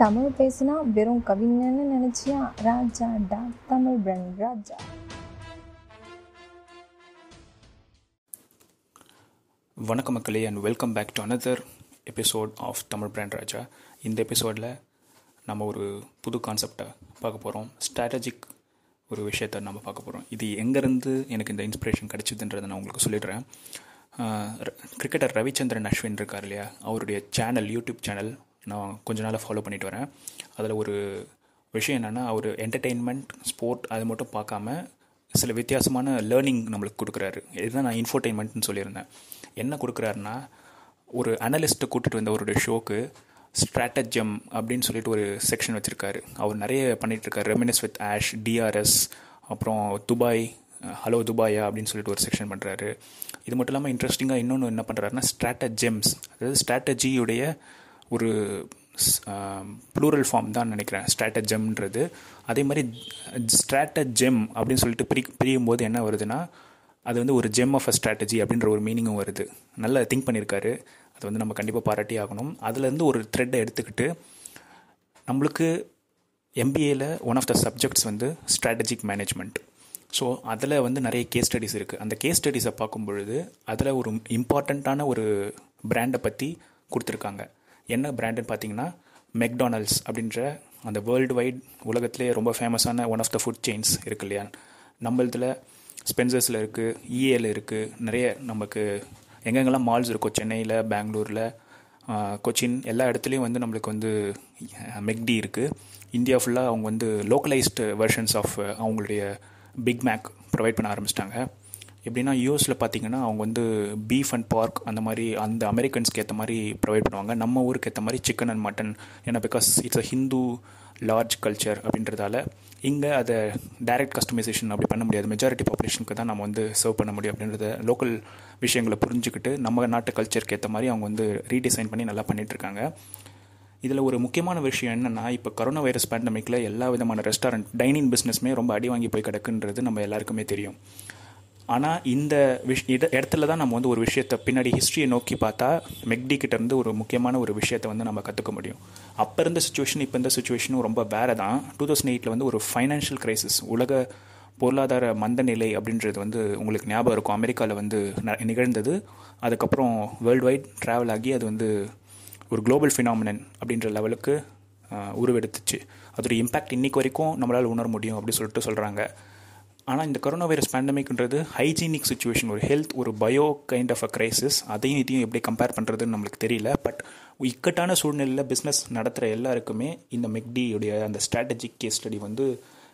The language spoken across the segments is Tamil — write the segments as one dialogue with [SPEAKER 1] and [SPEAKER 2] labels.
[SPEAKER 1] தமிழ் பேசினா வெறும் கவிஞன்னு நினைச்சியா? ராஜா டா தமிழ் பிரன் ராஜா.
[SPEAKER 2] வணக்கம் மக்களே and welcome back to another episode of Tamil brand Raja. இந்த எபிசோடில் நம்ம ஒரு புது கான்செப்டை பார்க்க போகிறோம் ஸ்ட்ராட்டஜிக் ஒரு விஷயத்தை நம்ம பார்க்க போகிறோம் இது எங்கேருந்து எனக்கு இந்த இன்ஸ்பிரேஷன் கிடைச்சதுன்றதை நான் உங்களுக்கு சொல்லிடுறேன். கிரிக்கெட்டர் ரவிச்சந்திரன் அஸ்வின் இருக்கார் இல்லையா? அவருடைய சேனல் யூடியூப் சேனல் நான் கொஞ்ச நாளாக ஃபாலோ பண்ணிட்டு வரேன். அதில் ஒரு விஷயம் என்னென்னா அவர் என்டர்டெயின்மெண்ட் ஸ்போர்ட் அது மட்டும் பார்க்காம சில வித்தியாசமான லேர்னிங் நம்மளுக்கு கொடுக்குறாரு. இதுதான் நான் இன்ஃபோர்டெயின்மெண்ட்னு சொல்லியிருந்தேன். என்ன கொடுக்குறாருன்னா ஒரு அனலிஸ்ட்டை கூட்டிகிட்டு வந்த அவருடைய ஷோக்கு ஸ்ட்ராட்டஜம் அப்படின்னு சொல்லிட்டு ஒரு செக்ஷன் வச்சுருக்காரு. அவர் நிறைய பண்ணிகிட்ருக்காரு ரெமினஸ் வித் ஆஷ் டிஆர்எஸ் அப்புறம் துபாய் ஹலோ துபாயா அப்படின்னு சொல்லிட்டு ஒரு செக்ஷன் பண்ணுறாரு இது மட்டும் இல்லாமல் இன்ட்ரெஸ்டிங்காக இன்னொன்று என்ன பண்ணுறாருன்னா ஸ்ட்ராட்டஜெம்ஸ் அதாவது ஸ்ட்ராட்டஜியுடைய ஒரு ப்ளூரல் ஃபார்ம் தான் நினைக்கிறேன். ஸ்ட்ராட்டஜம்ன்றது அதே மாதிரி ஸ்ட்ராட்டஜெம் அப்படின்னு சொல்லிட்டு பிரி பிரியும் போது என்ன வருதுன்னா அது வந்து ஒரு ஜெம் ஆஃப் அ ஸ்ட்ராட்டஜி அப்படின்ற ஒரு மீனிங்கும் வருது. நல்லா திங்க் பண்ணியிருக்காரு. அது வந்து நம்ம கண்டிப்பாக பாராட்டி ஆகணும். அதுலேருந்து ஒரு த்ரெட்டை எடுத்துக்கிட்டு நம்மளுக்கு எம்பிஏல ஒன் ஆஃப் த சப்ஜெக்ட்ஸ் வந்து ஸ்ட்ராட்டஜிக் மேனேஜ்மெண்ட் ஸோ அதில் வந்து நிறைய கேஸ் ஸ்டடிஸ் இருக்குது அந்த கேஸ் ஸ்டடிஸை பார்க்கும் பொழுது அதில் ஒரு இம்பார்ட்டண்ட்டான ஒரு பிராண்டை பற்றி கொடுத்துருக்காங்க. என்ன பிராண்டுன்னு பார்த்தீங்கன்னா மெக்டானல்ட்ஸ் அப்படின்ற அந்த வேர்ல்டு வைட் உலகத்திலே ரொம்ப ஃபேமஸான one of the food chains இருக்கு இல்லையா? நம்மளதில் ஸ்பென்சர்ஸில் இருக்குது இஏல இருக்குது நிறைய நமக்கு எங்கெங்கெல்லாம் மால்ஸ் இருக்கோ சென்னையில் பெங்களூரில் கொச்சின் எல்லா இடத்துலையும் வந்து நம்மளுக்கு வந்து மெக்டி இருக்குது இந்தியா ஃபுல்லாக அவங்க வந்து லோக்கலைஸ்டு வெர்ஷன்ஸ் ஆஃப் அவங்களுடைய பிக் மேக் ப்ரொவைட் பண்ண ஆரம்பிச்சிட்டாங்க. எப்படின்னா யூஎஸில் பார்த்தீங்கன்னா அவங்க வந்து பீஃப் அண்ட் பார்க் அந்த மாதிரி அந்த அமெரிக்கன்ஸ்க்கு ஏற்ற மாதிரி ப்ரொவைட் பண்ணுவாங்க. நம்ம ஊருக்கு ஏற்ற மாதிரி சிக்கன் அண்ட் மட்டன் ஏன்னா because it's a Hindu large culture அப்படின்றதால இங்கே அதை டைரக்ட் கஸ்டமைசேஷன் அப்படி பண்ண முடியாது. மெஜாரிட்டி பாப்புலேஷனுக்கு தான் நம்ம வந்து சர்வ் பண்ண முடியும் அப்படின்றத லோக்கல் விஷயங்களை புரிஞ்சுக்கிட்டு நம்ம நாட்டு கல்ச்சருக்கு ஏற்ற மாதிரி அவங்க வந்து ரீடிசைன் பண்ணி நல்லா பண்ணிகிட்ருக்காங்க இதில் ஒரு முக்கியமான விஷயம் என்னென்னா இப்போ கொரோனா வைரஸ் பேண்டமிக்கில் எல்லா விதமான ரெஸ்டாரண்ட் டைனிங் பிஸ்னஸ்மே ரொம்ப அடி வாங்கி போய் கிடக்குன்றது நம்ம எல்லாருக்குமே தெரியும். ஆனால் இந்த விஷ் இட இடத்துல தான் நம்ம வந்து ஒரு விஷயத்தை பின்னாடி ஹிஸ்ட்ரியை நோக்கி பார்த்தா மெக்டி ஒரு முக்கியமான ஒரு விஷயத்தை வந்து நம்ம கற்றுக்க முடியும். அப்போ இருந்த சுச்சுவேஷன் இப்போ இருந்த சுச்சுவேஷனும் ரொம்ப வேறு தான். டூ தௌசண்ட் எயிட்டில் வந்து ஒரு ஃபைனான்ஷியல் கிரைசிஸ் உலக பொருளாதார மந்த நிலை அப்படின்றது வந்து உங்களுக்கு ஞாபகம் இருக்கும். அமெரிக்காவில் வந்து நிகழ்ந்தது. அதுக்கப்புறம் வேர்ல்டு வைட் ட்ராவல் ஆகி அது வந்து ஒரு குளோபல் ஃபினாமினன் அப்படின்ற லெவலுக்கு உருவெடுத்துச்சு. அதோட இம்பேக்ட் இன்றைக்கு வரைக்கும் நம்மளால் உணர முடியும் அப்படின்னு சொல்லிட்டு சொல்கிறாங்க ஆனால் இந்த கொரோனா வைரஸ் பேண்டமிக்ன்றது ஹைஜீனிக் சுச்சுவேஷன் ஒரு ஹெல்த் ஒரு bio kind of a crisis அதையும் இதையும் எப்படி கம்பேர் பண்ணுறதுன்னு நம்மளுக்கு தெரியல. பட் இக்கட்டான சூழ்நிலையில் பிஸ்னஸ் நடத்துகிற எல்லாருக்குமே இந்த மெக்டியுடைய அந்த ஸ்ட்ராட்டஜிக் கேஸ் ஸ்டடி வந்து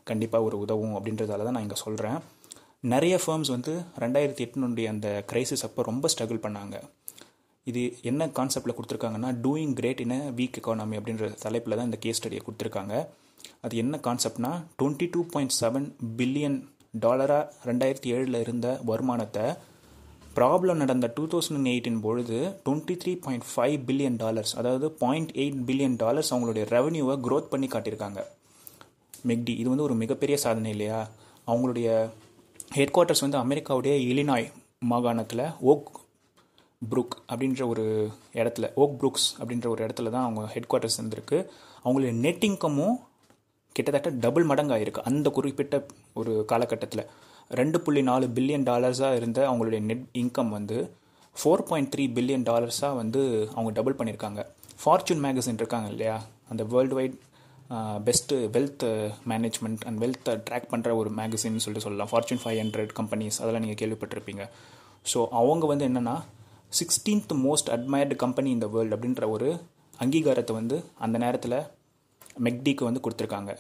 [SPEAKER 2] கண்டிப்பாக ஒரு உதவும் அப்படின்றதால தான் நான் இங்கே சொல்கிறேன் நிறைய ஃபேர்ம்ஸ் வந்து ரெண்டாயிரத்தி எட்டுனுடைய அந்த கிரைசிஸ் அப்போ ரொம்ப ஸ்ட்ரகிள் பண்ணாங்க. இது என்ன கான்செப்டில் கொடுத்துருக்காங்கன்னா doing great in a week economy அப்படின்ற தலைப்பில் தான் இந்த கேஸ் ஸ்டடியை கொடுத்துருக்காங்க. அது என்ன கான்செப்ட்னா twenty two point seven billion டாலராக ரெண்டாயிரத்தி ஏழில் இருந்த வருமானத்தை ப்ராப்ளம் நடந்த டூ தௌசண்ட் எயிட்டின் பொழுது twenty three point five billion dollars அதாவது பாயிண்ட் எயிட் பில்லியன் டாலர்ஸ் அவங்களுடைய ரெவன்யூவை க்ரோத் பண்ணி காட்டியிருக்காங்க. மெக்டி இது வந்து ஒரு மிகப்பெரிய சாதனை இல்லையா? அவங்களுடைய ஹெட் குவார்ட்டர்ஸ் வந்து அமெரிக்காவுடைய இலினாய் மாகாணத்தில் ஓக் புரூக் அப்படின்ற ஒரு இடத்துல ஓக் புரூக்ஸ் அப்படின்ற ஒரு இடத்துல தான் அவங்க ஹெட் குவார்ட்டர்ஸ் இருந்திருக்கு. அவங்களுடைய நெட் இன்கமும் கிட்டத்தட்ட டபுள் மடங்காக இருக்குது அந்த குறிப்பிட்ட ஒரு காலகட்டத்தில். ரெண்டு புள்ளி நாலு பில்லியன் டாலர்ஸாக இருந்த அவங்களுடைய நெட் இன்கம் வந்து ஃபோர் பாயிண்ட் த்ரீ பில்லியன் டாலர்ஸாக வந்து அவங்க டபுள் பண்ணியிருக்காங்க ஃபார்ச்சூன் மேகசின் இருக்காங்க இல்லையா? அந்த world wide best wealth management and வெல்த்தை track பண்ணுற ஒரு மேகசின்னு சொல்லிட்டு சொல்லலாம். ஃபார்ச்சூன் ஃபைவ் ஹண்ட்ரட் கம்பெனிஸ் அதெல்லாம் நீங்கள் கேள்விப்பட்டிருப்பீங்க. ஸோ அவங்க வந்து என்னென்னா சிக்ஸ்டீன்த் மோஸ்ட் அட்மயர்டு கம்பெனி இந்த வேர்ல்டு அப்படின்ற ஒரு அங்கீகாரத்தை வந்து அந்த நேரத்தில் மெக்டிக்கு வந்து கொடுத்துருக்காங்க.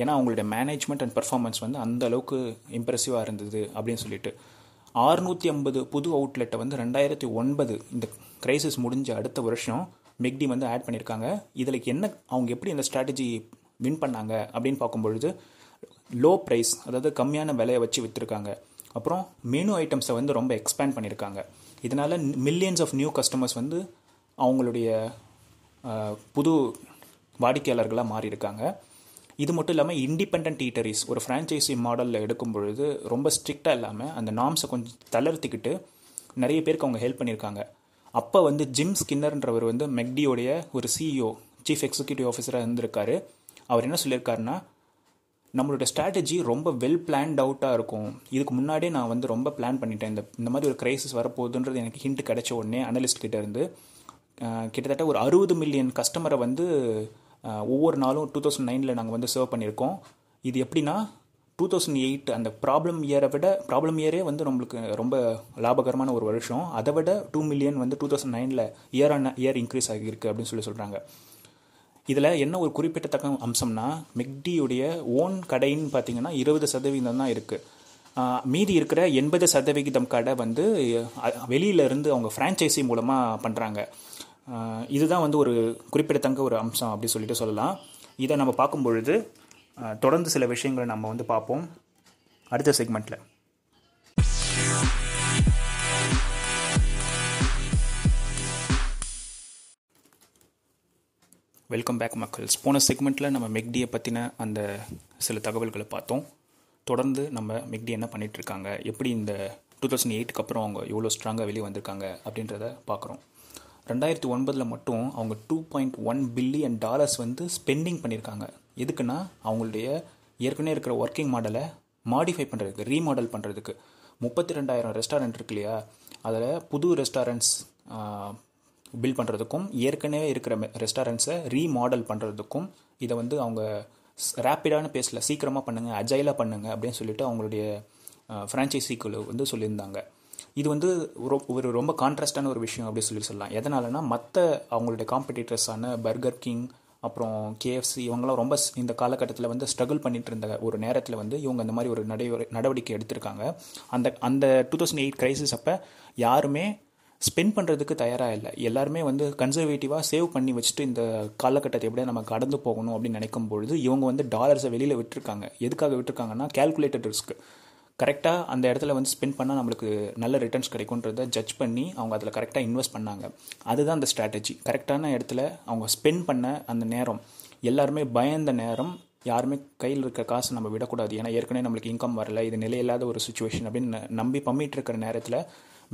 [SPEAKER 2] ஏன்னா அவங்களுடைய மேனேஜ்மெண்ட் அண்ட் பர்ஃபார்மன்ஸ் வந்து அந்த அளவுக்கு இம்ப்ரெசிவாக இருந்தது அப்படின்னு சொல்லிட்டு. ஆறுநூற்றி ஐம்பது புது அவுட்லெட்டை வந்து ரெண்டாயிரத்தி ஒன்பது இந்த கிரைசிஸ் முடிஞ்ச அடுத்த வருஷம் மெக்டி வந்து ஆட் பண்ணியிருக்காங்க. இதில் என்ன அவங்க எப்படி இந்த ஸ்ட்ராட்டஜி வின் பண்ணாங்க அப்படின்னு பார்க்கும்பொழுது லோ ப்ரைஸ் அதாவது கம்மியான விலையை வச்சு விற்றுருக்காங்க அப்புறம் மெனு ஐட்டம்ஸை வந்து ரொம்ப எக்ஸ்பேண்ட் பண்ணியிருக்காங்க. இதனால் மில்லியன்ஸ் ஆஃப் நியூ கஸ்டமர்ஸ் வந்து அவங்களுடைய புது வாடிக்கையாளர்களாக மாறி இருக்காங்க இது மட்டும் இல்லாமல் இண்டிபெண்ட் ஈட்டரிஸ் ஒரு ஃப்ரான்ச்சைசி மாடலில் எடுக்கும் பொழுது ரொம்ப ஸ்ட்ரிக்டாக இல்லாமல் அந்த நாம்ஸை கொஞ்சம் தளர்த்திக்கிட்டு நிறைய பேருக்கு அவங்க ஹெல்ப் பண்ணியிருக்காங்க. அப்போ வந்து ஜிம் ஸ்கின்னர்ன்றவர் வந்து மெக்டியோடைய ஒரு சிஇஓ சீஃப் எக்ஸிக்யூட்டிவ் ஆஃபீஸராக இருந்திருக்காரு. அவர் என்ன சொல்லியிருக்காருன்னா நம்மளோட ஸ்ட்ராட்டஜி ரொம்ப வெல் பிளான்ட் அவுட்டாக இருக்கும். இதுக்கு முன்னாடியே நான் வந்து ரொம்ப பிளான் பண்ணிட்டேன். இந்த இந்த மாதிரி ஒரு கிரைசிஸ் வரப்போகுதுன்றது எனக்கு ஹிண்ட் கிடைச்ச உடனே அனலிஸ்ட் கிட்டேருந்து கிட்டத்தட்ட ஒரு அறுபது மில்லியன் கஸ்டமரை வந்து ஒவ்வொரு நாளும் டூ தௌசண்ட் நைனில் நாங்கள் வந்து சர்வ் பண்ணியிருக்கோம். இது எப்படின்னா டூ தௌசண்ட் எயிட் அந்த ப்ராப்ளம் இயரை விட ப்ராப்ளம் இயரே வந்து நம்மளுக்கு ரொம்ப லாபகரமான ஒரு வருஷம். அதை விட டூ மில்லியன் வந்து டூ தௌசண்ட் நைனில் இயர் ஆன் இயர் இன்க்ரீஸ் ஆகியிருக்கு அப்படின்னு சொல்லி சொல்கிறாங்க இதில் என்ன ஒரு குறிப்பிட்டத்தக்க அம்சம்னா மெக்டியுடைய ஓன் கடைன்னு பார்த்தீங்கன்னா இருபது சதவீதம் தான் இருக்குது மீதி இருக்கிற எண்பது சதவிகிதம் கடை வந்து வெளியிலேருந்து அவங்க ஃப்ரான்ச்சைசி மூலமாக பண்ணுறாங்க இதுதான் வந்து ஒரு குறிப்பிடத்தக்க ஒரு அம்சம் அப்படி சொல்லிட்டு சொல்லலாம். இதை நம்ம பார்க்கும் பொழுது தொடர்ந்து சில விஷயங்களை நம்ம வந்து பார்ப்போம். அடுத்த செக்மெண்ட்டில் வெல்கம் பேக் மக்கள்ஸ். போன செக்மெண்ட்டில் நம்ம மெக்டியை பற்றின அந்த சில தகவல்களை பார்த்தோம். தொடர்ந்து நம்ம மெக்டி என்ன பண்ணிகிட்ருக்காங்க எப்படி இந்த டூ தௌசண்ட் எயிட்டுக்கு அப்புறம் அவங்க எவ்வளோ ஸ்ட்ராங்காக வெளியே வந்திருக்காங்க அப்படின்றத பார்க்குறோம். ரெண்டாயிரத்தி ஒன்பதில் மட்டும் அவங்க two point one billion dollars வந்து ஸ்பெண்டிங் பண்ணியிருக்காங்க. எதுக்குன்னா அவங்களுடைய ஏற்கனவே இருக்கிற ஒர்க்கிங் மாடலை மாடிஃபை பண்ணுறதுக்கு ரீமாடல் பண்ணுறதுக்கு முப்பத்தி ரெண்டாயிரம் ரெஸ்டாரண்ட் இருக்கு இல்லையா? அதில் புது ரெஸ்டாரண்ட்ஸ் பில் பண்ணுறதுக்கும் ஏற்கனவே இருக்கிற ரெஸ்டாரண்ட்ஸை ரீமாடல் பண்ணுறதுக்கும் இதை வந்து அவங்க ரேப்பிடான பேஸில் சீக்கிரமாக பண்ணுங்கள் அஜைலாக பண்ணுங்கள் அப்படின்னு சொல்லிட்டு அவங்களுடைய ஃப்ரான்ச்சைசிக்குழு வந்து சொல்லியிருந்தாங்க. இது வந்து ஒரு ஒரு ரொம்ப கான்ட்ராஸ்டான ஒரு விஷயம் அப்படி சொல்லி சொல்லலாம். எதனாலனா மற்ற அவங்களுடைய காம்படிட்டர்ஸான பர்கர் கிங் அப்புறம் கேஎஃப்சி இவங்கெல்லாம் ரொம்ப ஸ்- இந்த காலகட்டத்தில் வந்து ஸ்ட்ரகிள் பண்ணிட்டு இருந்த ஒரு நேரத்தில் வந்து இவங்க அந்த மாதிரி ஒரு நடை நடவடிக்கை எடுத்திருக்காங்க. அந்த அந்த டூ தௌசண்ட் எயிட் கிரைசிஸ் அப்போ யாருமே ஸ்பெண்ட் பண்ணுறதுக்கு தயாராக இல்லை. எல்லாருமே வந்து கன்சர்வேட்டிவாக சேவ் பண்ணி வச்சுட்டு இந்த காலகட்டத்தை எப்படியா நம்ம கடந்து போகணும் அப்படின்னு நினைக்கும் பொழுது இவங்க வந்து டாலர்ஸை வெளியில் விட்டுருக்காங்க. எதுக்காக விட்டுருக்காங்கன்னா கேல்குலேட்டட் ரிஸ்க் கரெக்டாக அந்த இடத்துல வந்து ஸ்பெண்ட் பண்ணால் நம்மளுக்கு நல்ல ரிட்டர்ன்ஸ் கிடைக்குன்றத ஜட்ஜ் பண்ணி அவங்க அதில் கரெக்டாக இன்வெஸ்ட் பண்ணாங்க. அதுதான் அந்த ஸ்ட்ராட்டஜி கரெக்டான இடத்துல அவங்க ஸ்பெண்ட் பண்ண அந்த நேரம் எல்லாருமே பயந்த நேரம் யாருமே கையில் இருக்க காசு நம்ம விடக்கூடாது. ஏன்னா ஏற்கனவே நம்மளுக்கு இன்கம் வரல இது நிலையில்லாத ஒரு சுச்சுவேஷன் அப்படின்னு நம்பி பம்மிட்டு இருக்கிற நேரத்தில்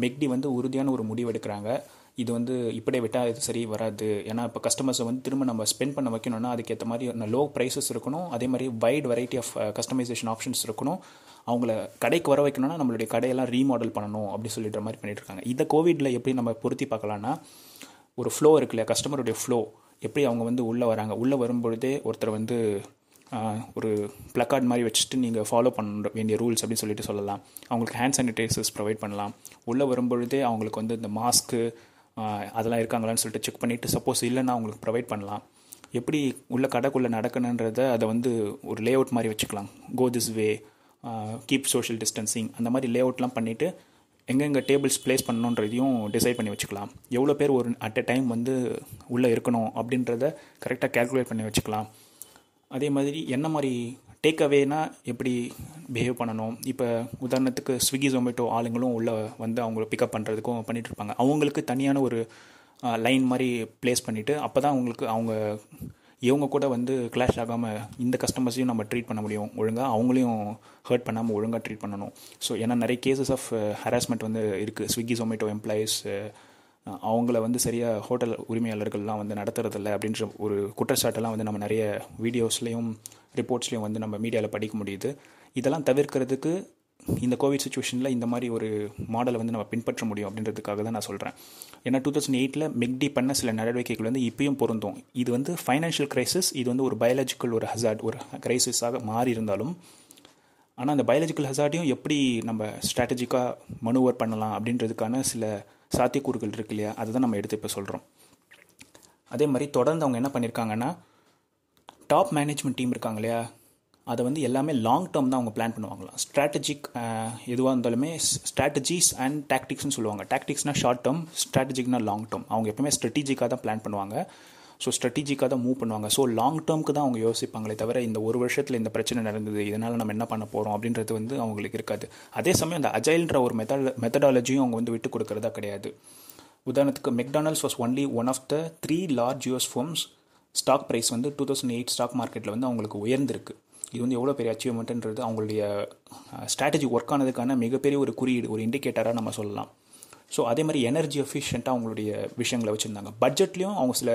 [SPEAKER 2] மெக்டி வந்து உறுதியான ஒரு முடிவு எடுக்கிறாங்க. இது வந்து இப்படியே விட்டால் இது சரி வராது. ஏன்னா இப்போ கஸ்டமர்ஸை வந்து திரும்ப நம்ம ஸ்பெண்ட் பண்ண வைக்கணும்னா அதுக்கேற்ற மாதிரி லோ ப்ரைஸஸ் இருக்கணும். அதே மாதிரி wide variety of customisation options இருக்கணும். அவங்கள கடைக்கு வர வைக்கணும்னா நம்மளுடைய கடையெல்லாம் ரீமாடல் பண்ணணும் அப்படி சொல்லிடுற மாதிரி பண்ணிட்டு இருக்காங்க இந்த கோவிடில் எப்படி நம்ம பொருத்தி பார்க்கலான்னா ஒரு ஃப்ளோ இருக்கு இல்லையா? கஸ்டமருடைய ஃப்ளோ எப்படி அவங்க வந்து உள்ளே வராங்க? உள்ளே வரும்பொழுதே ஒருத்தர் வந்து ஒரு பிளக்கார்ட் மாதிரி வச்சுட்டு நீங்கள் ஃபாலோ பண்ண வேண்டிய ரூல்ஸ் அப்படின்னு சொல்லிட்டு சொல்லலாம். அவங்களுக்கு ஹேண்ட் சானிடைசர்ஸ் ப்ரொவைட் பண்ணலாம். உள்ளே வரும்பொழுதே அவங்களுக்கு வந்து இந்த மாஸ்க்கு அதெல்லாம் இருக்காங்களான்னு சொல்லிட்டு செக் பண்ணிவிட்டு சப்போஸ் இல்லைன்னா அவங்களுக்கு ப்ரொவைட் பண்ணலாம். எப்படி உள்ள கடைக்குள்ளே நடக்கணுன்றத அதை வந்து ஒரு லே அவுட் மாதிரி வச்சுக்கலாம். Go this way keep social distancing அந்த மாதிரி லே அவுட்லாம் பண்ணிவிட்டு எங்கெங்கே டேபிள்ஸ் ப்ளேஸ் பண்ணணுன்றதையும் டிசைட் பண்ணி வச்சுக்கலாம். எவ்வளோ பேர் ஒரு அட் எ டைம் வந்து உள்ளே இருக்கணும் அப்படின்றத கரெக்டாக கேல்குலேட் பண்ணி வச்சுக்கலாம். அதே மாதிரி என்ன மாதிரி டேக் அவேனா எப்படி பிஹேவ் பண்ணணும்? இப்போ உதாரணத்துக்கு ஸ்விக்கி ஜொமேட்டோ ஆளுங்களும் உள்ளே வந்து அவங்கள பிக்கப் பண்ணுறதுக்கும் பண்ணிகிட்ருப்பாங்க இருப்பாங்க. அவங்களுக்கு தனியான ஒரு லைன் மாதிரி ப்ளேஸ் பண்ணிவிட்டு அப்போ தான் அவங்களுக்கு அவங்க இவங்க கூட வந்து கிளாஷ் ஆகாமல் இந்த கஸ்டமர்ஸையும் நம்ம ட்ரீட் பண்ண முடியும். ஒழுங்காக அவங்களையும் ஹர்ட் பண்ணாமல் ஒழுங்காக ட்ரீட் பண்ணணும். ஸோ ஏன்னா நிறைய கேசஸ் ஆஃப் ஹராஸ்மெண்ட் வந்து இருக்குது ஸ்விக்கி ஜொமேட்டோ எம்ப்ளாயீஸ் அவங்கள வந்து சரியாக ஹோட்டல் உரிமையாளர்கள்லாம் வந்து நடத்துறதில்ல அப்படின்ற ஒரு குற்றச்சாட்டெல்லாம் வந்து நம்ம நிறைய வீடியோஸ்லேயும் ரிப்போர்ட்ஸ்லேயும் வந்து நம்ம மீடியாவில் படிக்க முடியுது. இதெல்லாம் தவிர்க்கிறதுக்கு இந்த கோவிட் சுச்சுவேஷனில் இந்த மாதிரி ஒரு மாடலை வந்து நம்ம பின்பற்ற முடியும் அப்படின்றதுக்காக தான் நான் சொல்கிறேன் ஏன்னா டூ தௌசண்ட் எயிட்டில் மெக்டி பண்ண சில நடவடிக்கைகள் வந்து இப்பயும் பொருந்தும். இது வந்து ஃபைனான்ஷியல் கிரைசிஸ் இது வந்து ஒரு பயாலஜிக்கல் ஒரு ஹசார்ட் ஒரு கிரைசிஸாக மாறி இருந்தாலும் ஆனால் அந்த பயாலஜிக்கல் ஹசார்டையும் எப்படி நம்ம ஸ்ட்ராட்டஜிக்காக மனுவர் பண்ணலாம் அப்படின்றதுக்கான சில சாத்தியக்கூறுகள் இருக்கு இல்லையா? அதை தான் நம்ம எடுத்து இப்போ சொல்கிறோம் அதே மாதிரி தொடர்ந்து அவங்க என்ன பண்ணியிருக்காங்கன்னா டாப் மேனேஜ்மெண்ட் டீம் இருக்காங்க இல்லையா? அதை வந்து எல்லாமே லாங் டேர்ம் தான் அவங்க பிளான் பண்ணுவாங்களாம். ஸ்ட்ராட்டஜிக் எதுவாக இருந்தாலுமே ஸ்ட்ராட்டஜிஸ் அண்ட் டாக்டிக்ஸ்னு சொல்லுவாங்க. டாக்டிக்ஸ்னால் ஷார்ட் டேர்ம் ஸ்ட்ராட்டஜிக்னால் லாங் டேர்ம் அவங்க எப்பவுமே ஸ்ட்ராட்டஜிக்காக தான் பிளான் பண்ணுவாங்க. ஸோ ஸ்ட்ராட்டஜிக்காக தான் மூவ் பண்ணுவாங்க. ஸோ லாங் டேர்முக்கு தான் அவங்க யோசிப்பாங்களே தவிர இந்த ஒரு வருஷத்தில் இந்த பிரச்சனை நடந்தது இதனால் நம்ம என்ன பண்ண போகிறோம் அப்படின்றது வந்து அவங்களுக்கு இருக்காது. அதே சமயம் அந்த அஜைல்ன்ற ஒரு மெத்தட் மெத்தடாலஜியும் அவங்க வந்து விட்டு கொடுக்கறதா கிடையாது. உதாரணத்துக்கு McDonald's was only one of the three large US firms stock price வந்து டூ தௌசண்ட் எயிட் ஸ்டாக் மார்க்கெட்டில் வந்து அவங்களுக்கு உயர்ந்திருக்கு. இது வந்து எவ்வளோ பெரிய அச்சீவ்மெண்ட்டுன்றது அவங்களுடைய ஸ்ட்ராட்டஜி ஒர்க் ஆனதுக்கான மிகப்பெரிய ஒரு குறியீடு ஒரு இண்டிகேட்டராக நம்ம சொல்லலாம். ஸோ அதே மாதிரி எனர்ஜி எஃபிஷியண்ட்டாக அவங்களுடைய விஷயங்களை வச்சுருந்தாங்க. பட்ஜெட்லேயும் அவங்க சில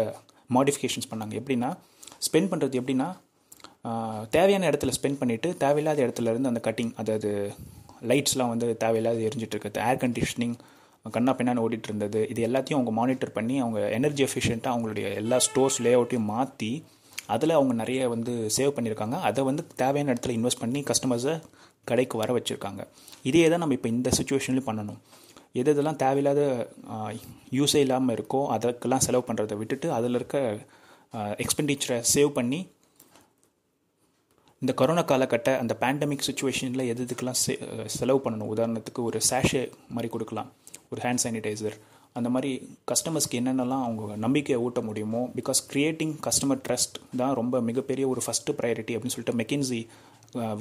[SPEAKER 2] மாடிஃபிகேஷன்ஸ் பண்ணாங்க. எப்படின்னா ஸ்பெண்ட் பண்ணுறது எப்படின்னா தேவையான இடத்துல ஸ்பெண்ட் பண்ணிவிட்டு தேவையில்லாத இடத்துல இருந்து அந்த கட்டிங் அதாவது லைட்ஸ்லாம் வந்து தேவையில்லாத எரிஞ்சிட்டு இருக்குது ஏர் கண்டிஷனிங் கண்ணா பின்னான்னு ஓடிட்டு இருந்தது இது எல்லாத்தையும் அவங்க மானிட்டர் பண்ணி அவங்க எனர்ஜி எஃபிஷியண்ட்டாக அவங்களுடைய எல்லா ஸ்டோர்ஸ் லே அவுட்டையும் மாற்றி அதில் அவங்க நிறைய வந்து சேவ் பண்ணியிருக்காங்க. அதை வந்து தேவையான இடத்துல இன்வெஸ்ட் பண்ணி கஸ்டமர்ஸை கடைக்கு வர வச்சுருக்காங்க. இதே தான் நம்ம இப்போ இந்த சுச்சுவேஷன்லேயும் பண்ணணும். எது எதெல்லாம் தேவையில்லாத யூஸே இல்லாமல் இருக்கோ அதற்கெல்லாம் செலவு பண்ணுறதை விட்டுட்டு அதில் இருக்க எக்ஸ்பெண்டிச்சரை சேவ் பண்ணி இந்த கொரோனா காலகட்ட அந்த பேண்டமிக் சுச்சுவேஷனில் எது இதுக்கெல்லாம் செ- செலவு பண்ணணும்? உதாரணத்துக்கு ஒரு சேஷே மாதிரி கொடுக்கலாம். ஒரு ஹேண்ட் சானிடைசர் அந்த மாதிரி கஸ்டமர்ஸ்க்கு என்னென்னலாம் அவங்க நம்பிக்கையை ஊட்ட முடியுமோ பிகாஸ் கிரியேட்டிங் கஸ்டமர் ட்ரஸ்ட் தான் ரொம்ப மிகப்பெரிய ஒரு ஃபஸ்ட்டு ப்ரையாரிட்டி அப்படின்னு சொல்லிட்டு மெக்கின்சி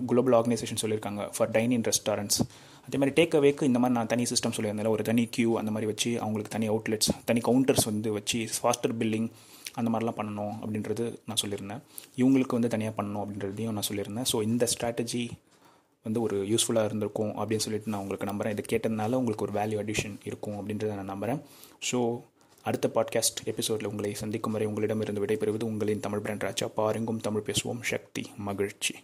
[SPEAKER 2] குளோபல் ஆர்கனைசேஷன் சொல்லியிருக்காங்க ஃபார் டைனிங் ரெஸ்டாரண்ட்ஸ் அதே மாதிரி டேக் அவேக்கு இந்த மாதிரி நான் தனி சிஸ்டம் சொல்லியிருந்தேன் ஒரு தனி கியூ அந்த மாதிரி வச்சு அவங்களுக்கு தனி அவுட்லெட்ஸ் தனி கவுண்டர்ஸ் வந்து வச்சு ஃபாஸ்டர் பில்லிங் அந்த மாதிரிலாம் பண்ணணும் அப்படின்றது நான் சொல்லியிருந்தேன். இவங்களுக்கு வந்து தனியாக பண்ணணும் அப்படின்றதையும் நான் சொல்லியிருந்தேன். ஸோ இந்த ஸ்ட்ராட்டஜி வந்து ஒரு யூஸ்ஃபுல்லாக இருந்திருக்கும் அப்படின்னு சொல்லிட்டு நான் உங்களுக்கு நம்புகிறேன் இதை கேட்டதுனால உங்களுக்கு ஒரு வேல்யூ அடிஷன் இருக்கும் அப்படின்றத நான் நம்புகிறேன் ஸோ அடுத்த பாட்காஸ்ட் எபிசோடில் உங்களை சந்திக்கும் வரை உங்களிடமிருந்து விடைபெறுவது உங்களின் தமிழ் பிராண்ட் ராஜா. பாருங்கும் தமிழ் பேசுவோம். சக்தி மகிழ்ச்சி.